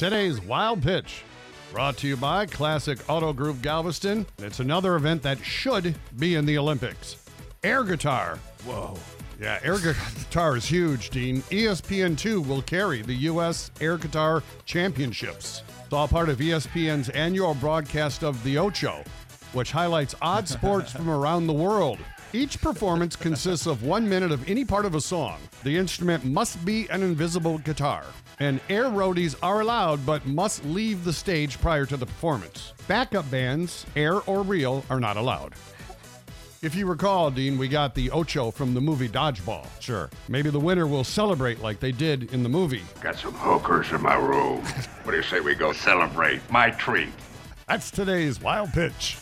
Today's Wild Pitch, brought to you by Classic Auto Group Galveston. It's another event that should be in the Olympics. Air guitar. Whoa. Yeah, air guitar is huge, Dean. E ESPN2 will carry the U.S. Air Guitar Championships. It's all part of ESPN's annual broadcast of The Ocho, which highlights odd sports from around the world. Each performance consists of one minute of any part of a song. The instrument must be an invisible guitar. And air roadies are allowed but must leave the stage prior to the performance. Backup bands, air or real, are not allowed. If you recall, Dean, we got the Ocho from the movie Dodgeball. Sure. Maybe the winner will celebrate like they did in the movie. Got some hookers in my room. What do you say we go celebrate? My treat. That's today's Wild Pitch.